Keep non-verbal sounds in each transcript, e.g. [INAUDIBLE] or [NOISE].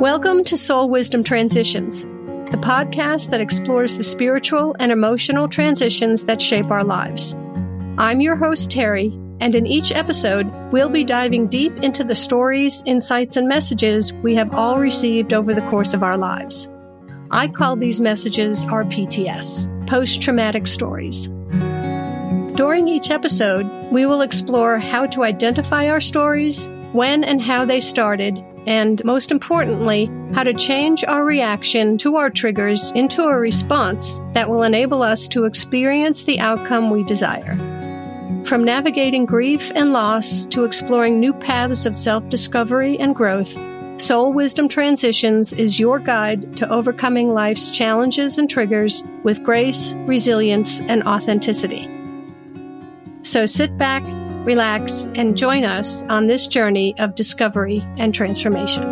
Welcome to Soul Wisdom Transitions, the podcast that explores the spiritual and emotional transitions that shape our lives. I'm your host, Terri, and in each episode, we'll be diving deep into the stories, insights, and messages we have all received over the course of our lives. I call these messages our PTS, post traumatic stories. During each episode, we will explore how to identify our stories, when and how they started, and most importantly, how to change our reaction to our triggers into a response that will enable us to experience the outcome we desire. From navigating grief and loss to exploring new paths of self discovery and growth, Soul Wisdom Transitions is your guide to overcoming life's challenges and triggers with grace, resilience, and authenticity. So sit back relax, and join us on this journey of discovery and transformation.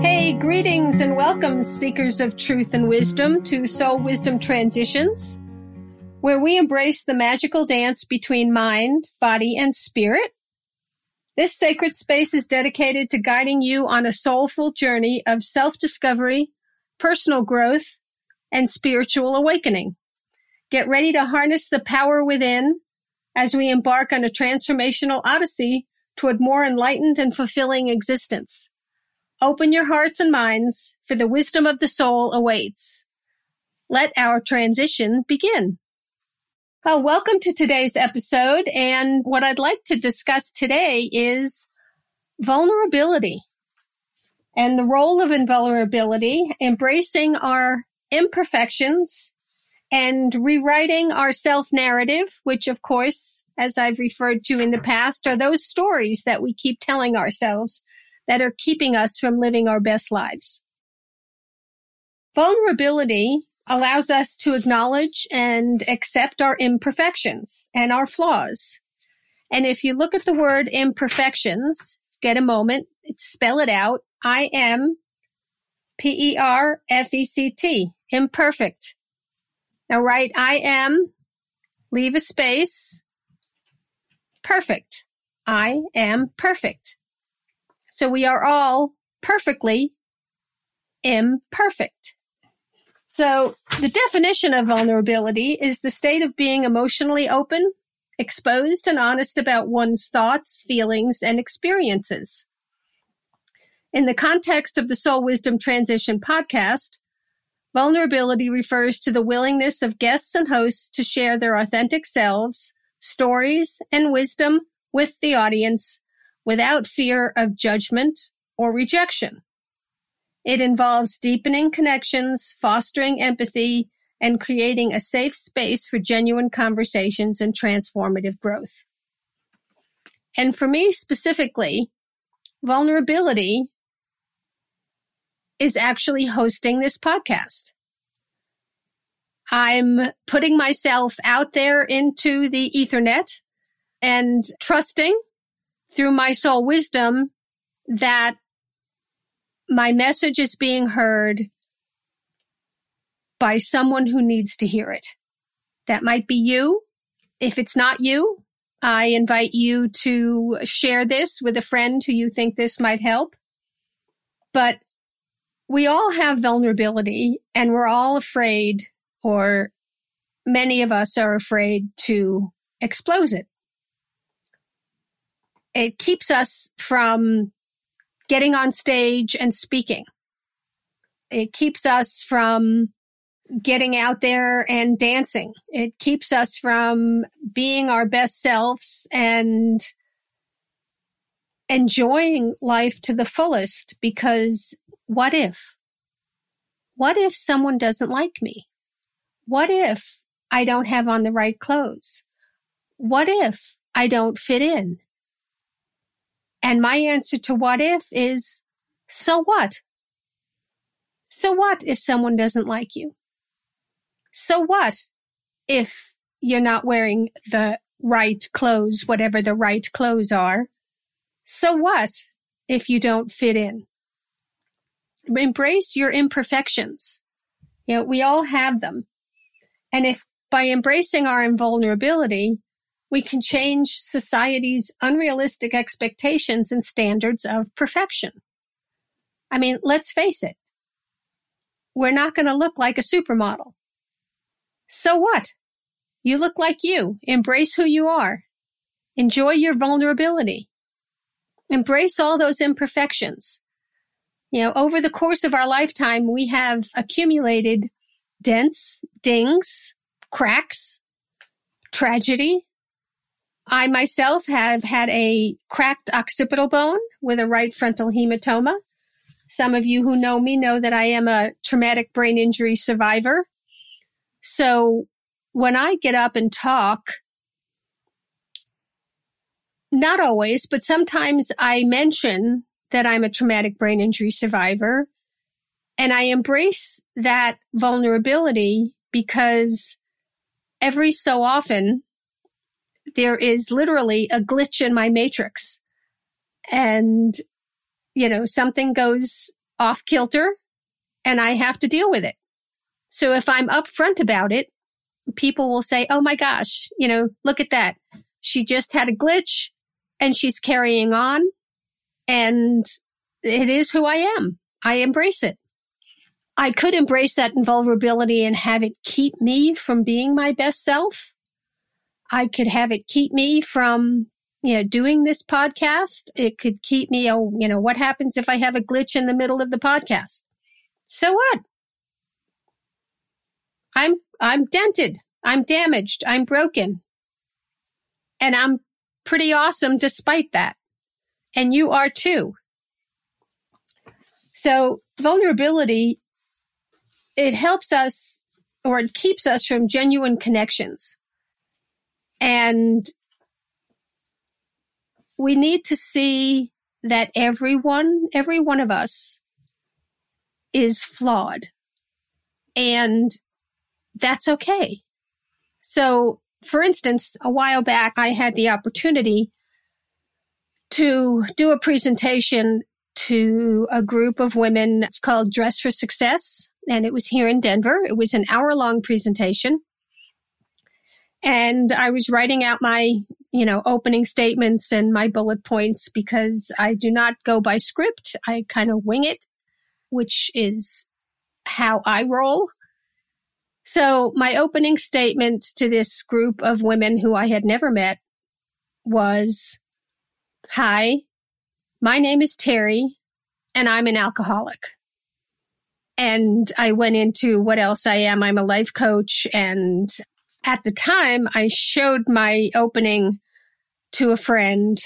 Hey, greetings and welcome, seekers of truth and wisdom, to Soul Wisdom Transitions, where we embrace the magical dance between mind, body, and spirit. This sacred space is dedicated to guiding you on a soulful journey of self discovery personal growth, and spiritual awakening. Get ready to harness the power within as we embark on a transformational odyssey toward more enlightened and fulfilling existence. Open your hearts and minds, for the wisdom of the soul awaits. Let our transition begin. Well, welcome to today's episode. And what I'd like to discuss today is vulnerability and the role of invulnerability, embracing our imperfections and rewriting our self narrative, which of course, as I've referred to in the past, are those stories that we keep telling ourselves that are keeping us from living our best lives. Vulnerability allows us to acknowledge and accept our imperfections and our flaws. And if you look at the word imperfections, get a moment, spell it out. I am P E R F E C T, imperfect. Now write I am, leave a space, perfect. I am perfect. So we are all perfectly imperfect. So the definition of vulnerability is the state of being emotionally open, exposed and honest about one's thoughts, feelings, and experiences. In the context of the Soul Wisdom Transition podcast, vulnerability refers to the willingness of guests and hosts to share their authentic selves, stories, and wisdom with the audience without fear of judgment or rejection. It involves deepening connections, fostering empathy, and creating a safe space for genuine conversations and transformative growth. And for me specifically, vulnerability is actually hosting this podcast. I'm putting myself out there into the ethernet and trusting through my soul wisdom that my message is being heard by someone who needs to hear it. That might be you. If it's not you, I invite you to share this with a friend who you think this might help. But we all have vulnerability and we're all afraid, or many of us are afraid to expose it. It keeps us from getting on stage and speaking. It keeps us from getting out there and dancing. It keeps us from being our best selves and enjoying life to the fullest because what if? What if someone doesn't like me? What if I don't have on the right clothes? What if I don't fit in? And my answer to what if is, so what? So what if someone doesn't like you? So what if you're not wearing the right clothes, whatever the right clothes are? So what if you don't fit in? Embrace your imperfections. You know, we all have them. And if by embracing our invulnerability, we can change society's unrealistic expectations and standards of perfection. I mean, let's face it. We're not going to look like a supermodel. So what? You look like you. Embrace who you are. Enjoy your vulnerability. Embrace all those imperfections. You know, over the course of our lifetime, we have accumulated dents, dings, cracks, tragedy. I myself have had a cracked occipital bone with a right frontal hematoma. Some of you who know me know that I am a traumatic brain injury survivor. So when I get up and talk, not always, but sometimes I mention that I'm a traumatic brain injury survivor and I embrace that vulnerability because every so often there is literally a glitch in my matrix and, you know, something goes off kilter and I have to deal with it. So if I'm upfront about it, people will say, Oh my gosh, you know, look at that. She just had a glitch and she's carrying on and it is who I am. I embrace it. I could embrace that invulnerability and have it keep me from being my best self. I could have it keep me from, you know, doing this podcast. It could keep me, oh, you know, what happens if I have a glitch in the middle of the podcast? So what? I'm, I'm dented. I'm damaged. I'm broken. And I'm pretty awesome despite that. And you are too. So vulnerability, it helps us or it keeps us from genuine connections. And we need to see that everyone, every one of us is flawed. And that's okay. So, for instance, a while back, I had the opportunity to do a presentation to a group of women. It's called Dress for Success. And it was here in Denver. It was an hour long presentation. And I was writing out my, you know, opening statements and my bullet points because I do not go by script. I kind of wing it, which is how I roll. So my opening statement to this group of women who I had never met was, Hi, my name is Terri and I'm an alcoholic. And I went into what else I am. I'm a life coach. And at the time I showed my opening to a friend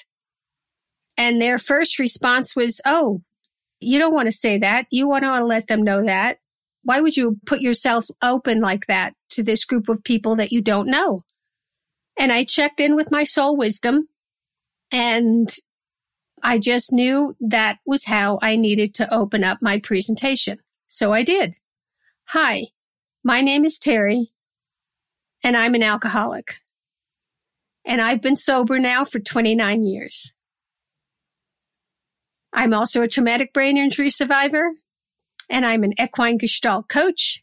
and their first response was, Oh, you don't want to say that. You want to let them know that. Why would you put yourself open like that to this group of people that you don't know? And I checked in with my soul wisdom and I just knew that was how I needed to open up my presentation. So I did. Hi, my name is Terri and I'm an alcoholic. And I've been sober now for 29 years. I'm also a traumatic brain injury survivor and I'm an equine gestalt coach.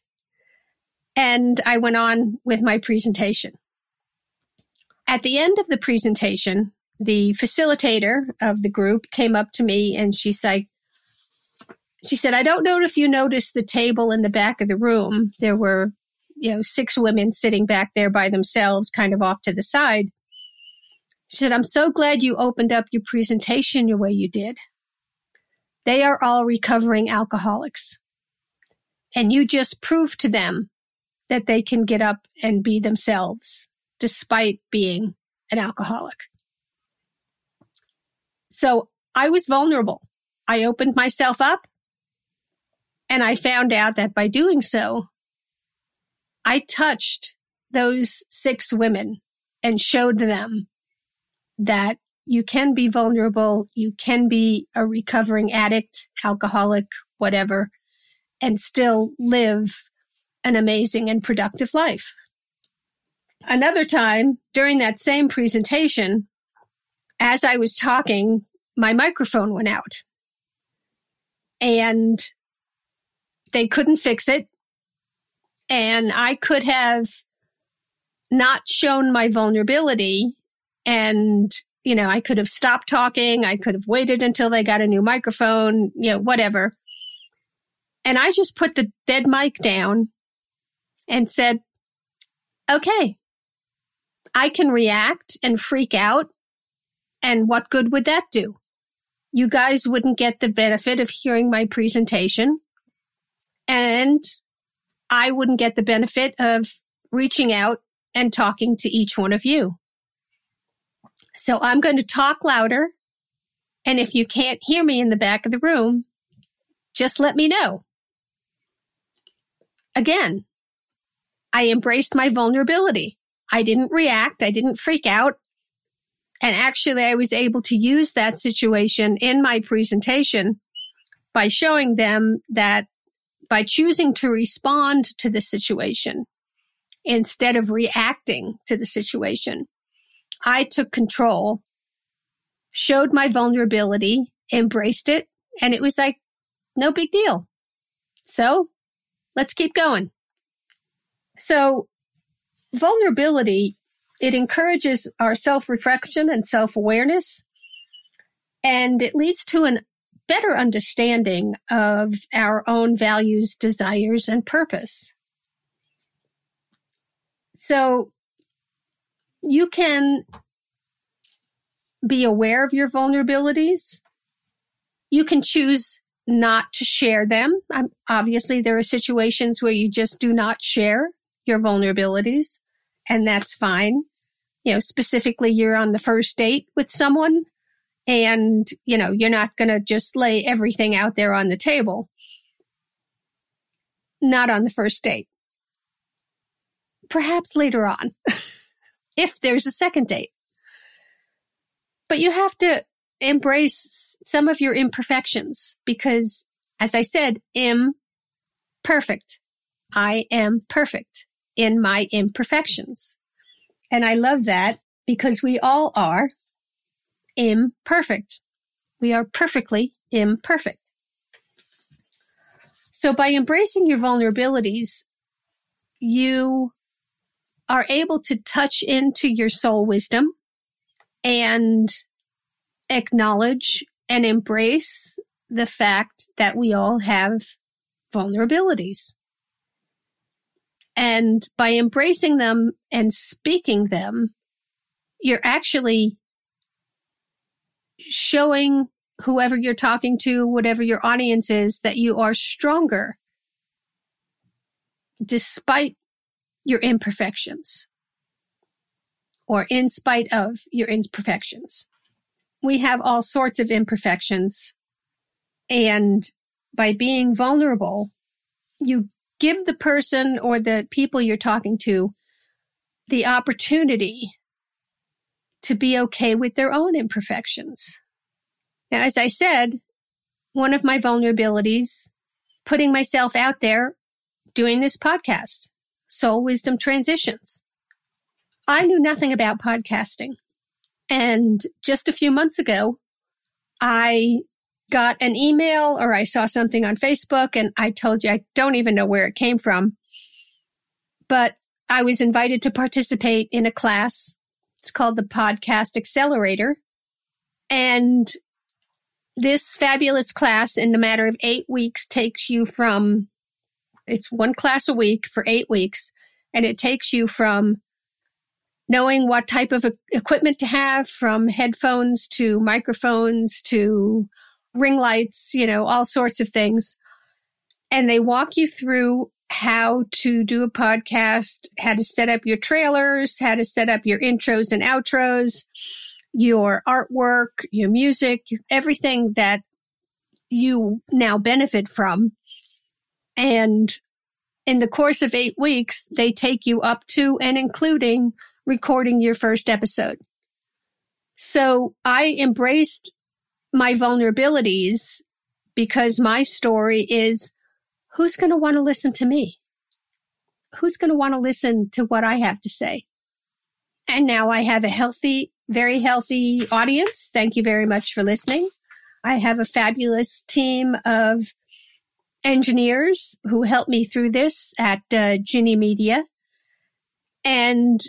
And I went on with my presentation. At the end of the presentation, the facilitator of the group came up to me and she said, she said, I don't know if you noticed the table in the back of the room. There were, you know, six women sitting back there by themselves, kind of off to the side. She said, I'm so glad you opened up your presentation the way you did. They are all recovering alcoholics. And you just proved to them that they can get up and be themselves despite being an alcoholic. So I was vulnerable. I opened myself up and I found out that by doing so, I touched those six women and showed them that you can be vulnerable. You can be a recovering addict, alcoholic, whatever, and still live an amazing and productive life. Another time during that same presentation, as I was talking, my microphone went out and they couldn't fix it. And I could have not shown my vulnerability And, you know, I could have stopped talking. I could have waited until they got a new microphone, you know, whatever. And I just put the dead mic down and said, okay, I can react and freak out. And what good would that do? You guys wouldn't get the benefit of hearing my presentation. And I wouldn't get the benefit of reaching out and talking to each one of you. So I'm going to talk louder. And if you can't hear me in the back of the room, just let me know. Again, I embraced my vulnerability. I didn't react. I didn't freak out. And actually, I was able to use that situation in my presentation by showing them that by choosing to respond to the situation instead of reacting to the situation, I took control, showed my vulnerability, embraced it, and it was like, no big deal. So let's keep going. So vulnerability, it encourages our self reflection and self awareness, and it leads to a better understanding of our own values, desires, and purpose. So you can be aware of your vulnerabilities. You can choose not to share them. Um, obviously, there are situations where you just do not share your vulnerabilities and that's fine. You know, specifically you're on the first date with someone and, you know, you're not going to just lay everything out there on the table. Not on the first date. Perhaps later on, [LAUGHS] if there's a second date. But you have to embrace some of your imperfections because, as I said, am perfect. I am perfect in my imperfections. And I love that because we all are imperfect. We are perfectly imperfect. So by embracing your vulnerabilities, you are able to touch into your soul wisdom and acknowledge and embrace the fact that we all have vulnerabilities. And by embracing them and speaking them, you're actually showing whoever you're talking to, whatever your audience is, that you are stronger despite your imperfections or in spite of your imperfections. We have all sorts of imperfections. And by being vulnerable, you give the person or the people you're talking to the opportunity to be okay with their own imperfections. Now, as I said, one of my vulnerabilities, putting myself out there doing this podcast, Soul Wisdom Transitions. I knew nothing about podcasting. And just a few months ago, I got an email or I saw something on Facebook and I told you I don't even know where it came from. But I was invited to participate in a class. It's called the Podcast Accelerator. And this fabulous class in the matter of eight weeks takes you from, it's one class a week for eight weeks. And it takes you from knowing what type of equipment to have from headphones to microphones to ring lights, you know, all sorts of things. And they walk you through how to do a podcast, how to set up your trailers, how to set up your intros and outros, your artwork, your music, everything that you now benefit from. And in the course of eight weeks, they take you up to and including recording your first episode. So I embraced my vulnerabilities because my story is who's going to want to listen to me? Who's going to want to listen to what I have to say? And now I have a healthy, very healthy audience. Thank you very much for listening. I have a fabulous team of engineers who helped me through this at uh, Ginny Media. And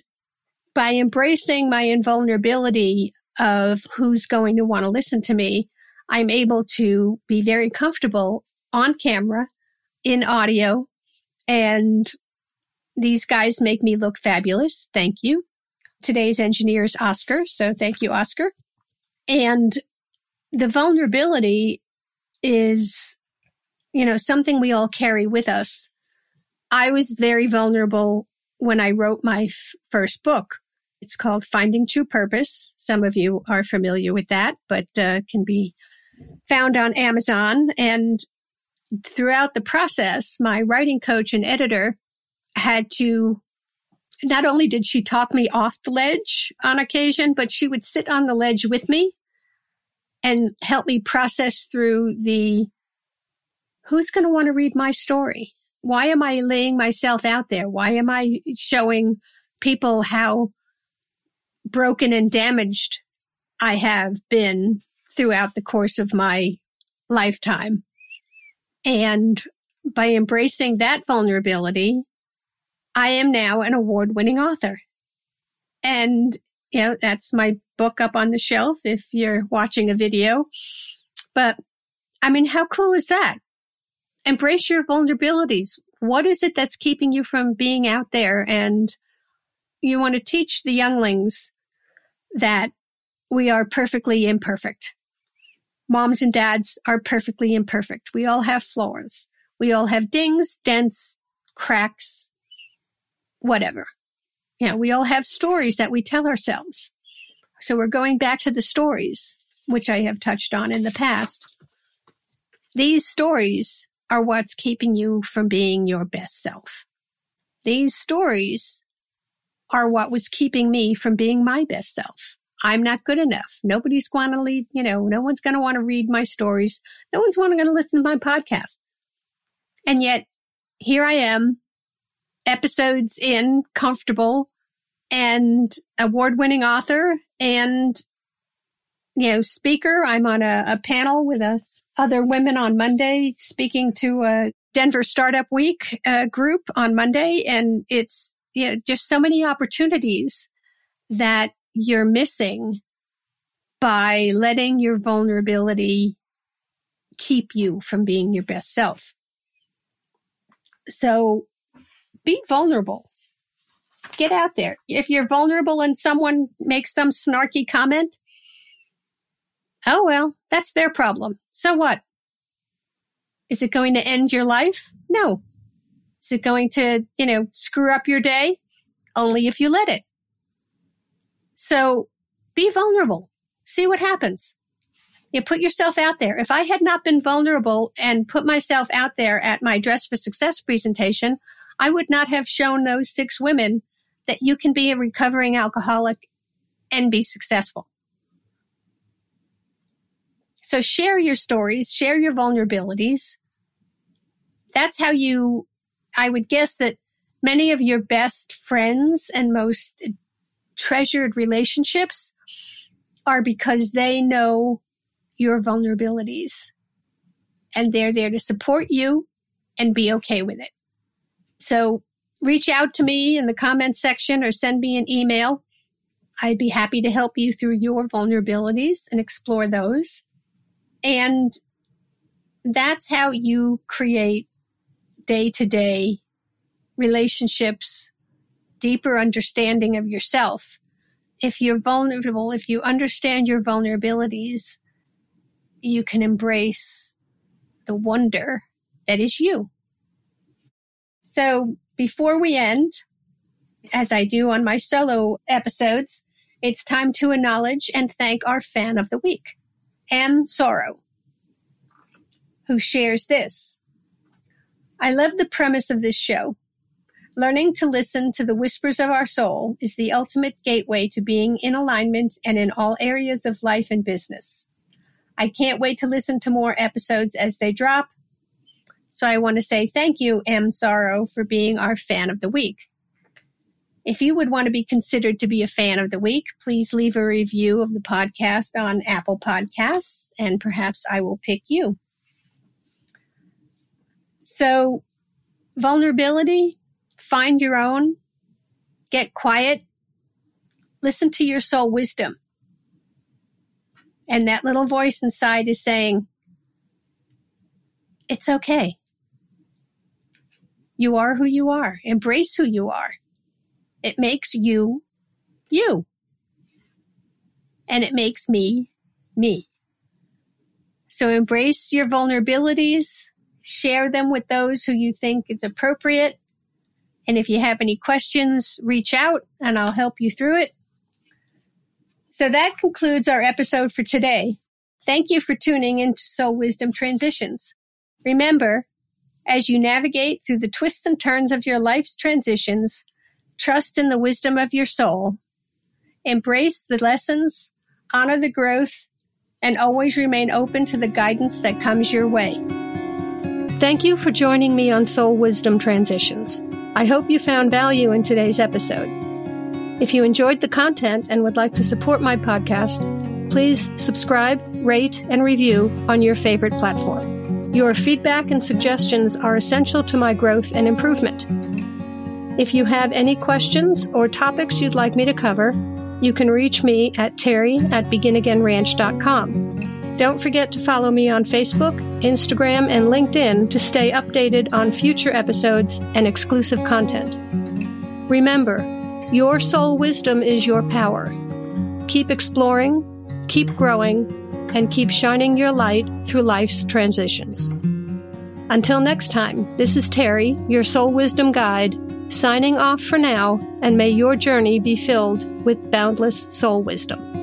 by embracing my invulnerability of who's going to want to listen to me, I'm able to be very comfortable on camera, in audio, and these guys make me look fabulous. Thank you. Today's engineer is Oscar, so thank you, Oscar. And the vulnerability is, you know, something we all carry with us. I was very vulnerable when I wrote my f- first book. It's called Finding True Purpose. Some of you are familiar with that, but uh, can be found on Amazon. And throughout the process, my writing coach and editor had to not only did she talk me off the ledge on occasion, but she would sit on the ledge with me and help me process through the who's going to want to read my story? Why am I laying myself out there? Why am I showing people how broken and damaged I have been throughout the course of my lifetime. And by embracing that vulnerability, I am now an award winning author. And, you know, that's my book up on the shelf if you're watching a video. But I mean, how cool is that? Embrace your vulnerabilities. What is it that's keeping you from being out there? And you want to teach the younglings that we are perfectly imperfect. Moms and dads are perfectly imperfect. We all have flaws. We all have dings, dents, cracks, whatever. You know, we all have stories that we tell ourselves. So we're going back to the stories, which I have touched on in the past. These stories are what's keeping you from being your best self. These stories are what was keeping me from being my best self. I'm not good enough. Nobody's going to lead, you know, no one's going to want to read my stories. No one's going to listen to my podcast. And yet here I am, episodes in, comfortable and award winning author and, you know, speaker. I'm on a, a panel with a, other women on Monday speaking to a Denver Startup Week uh, group on Monday. And it's you know, just so many opportunities that you're missing by letting your vulnerability keep you from being your best self. So be vulnerable. Get out there. If you're vulnerable and someone makes some snarky comment, oh well, that's their problem. So what? Is it going to end your life? No. Is it going to, you know, screw up your day? Only if you let it. So be vulnerable. See what happens. You put yourself out there. If I had not been vulnerable and put myself out there at my Dress for Success presentation, I would not have shown those six women that you can be a recovering alcoholic and be successful. So share your stories, share your vulnerabilities. That's how you I would guess that many of your best friends and most treasured relationships are because they know your vulnerabilities and they're there to support you and be okay with it. So reach out to me in the comments section or send me an email. I'd be happy to help you through your vulnerabilities and explore those. And that's how you create day to day relationships, deeper understanding of yourself. If you're vulnerable, if you understand your vulnerabilities, you can embrace the wonder that is you. So before we end, as I do on my solo episodes, it's time to acknowledge and thank our fan of the week, M. Sorrow, who shares this. I love the premise of this show. Learning to listen to the whispers of our soul is the ultimate gateway to being in alignment and in all areas of life and business. I can't wait to listen to more episodes as they drop. So I want to say thank you, M. Sorrow, for being our fan of the week. If you would want to be considered to be a fan of the week, please leave a review of the podcast on Apple Podcasts, and perhaps I will pick you. So, vulnerability, find your own, get quiet, listen to your soul wisdom. And that little voice inside is saying, it's okay. You are who you are. Embrace who you are. It makes you you. And it makes me me. So embrace your vulnerabilities, share them with those who you think is appropriate. And if you have any questions, reach out and I'll help you through it. So that concludes our episode for today. Thank you for tuning into Soul Wisdom Transitions. Remember, as you navigate through the twists and turns of your life's transitions, trust in the wisdom of your soul, embrace the lessons, honor the growth, and always remain open to the guidance that comes your way. Thank you for joining me on Soul Wisdom Transitions. I hope you found value in today's episode. If you enjoyed the content and would like to support my podcast, please subscribe, rate, and review on your favorite platform. Your feedback and suggestions are essential to my growth and improvement. If you have any questions or topics you'd like me to cover, you can reach me at terri at beginagainranch.com. Don't forget to follow me on Facebook, Instagram, and LinkedIn to stay updated on future episodes and exclusive content. Remember, your soul wisdom is your power. Keep exploring, keep growing, and keep shining your light through life's transitions. Until next time, this is Terri, your soul wisdom guide, signing off for now, and may your journey be filled with boundless soul wisdom.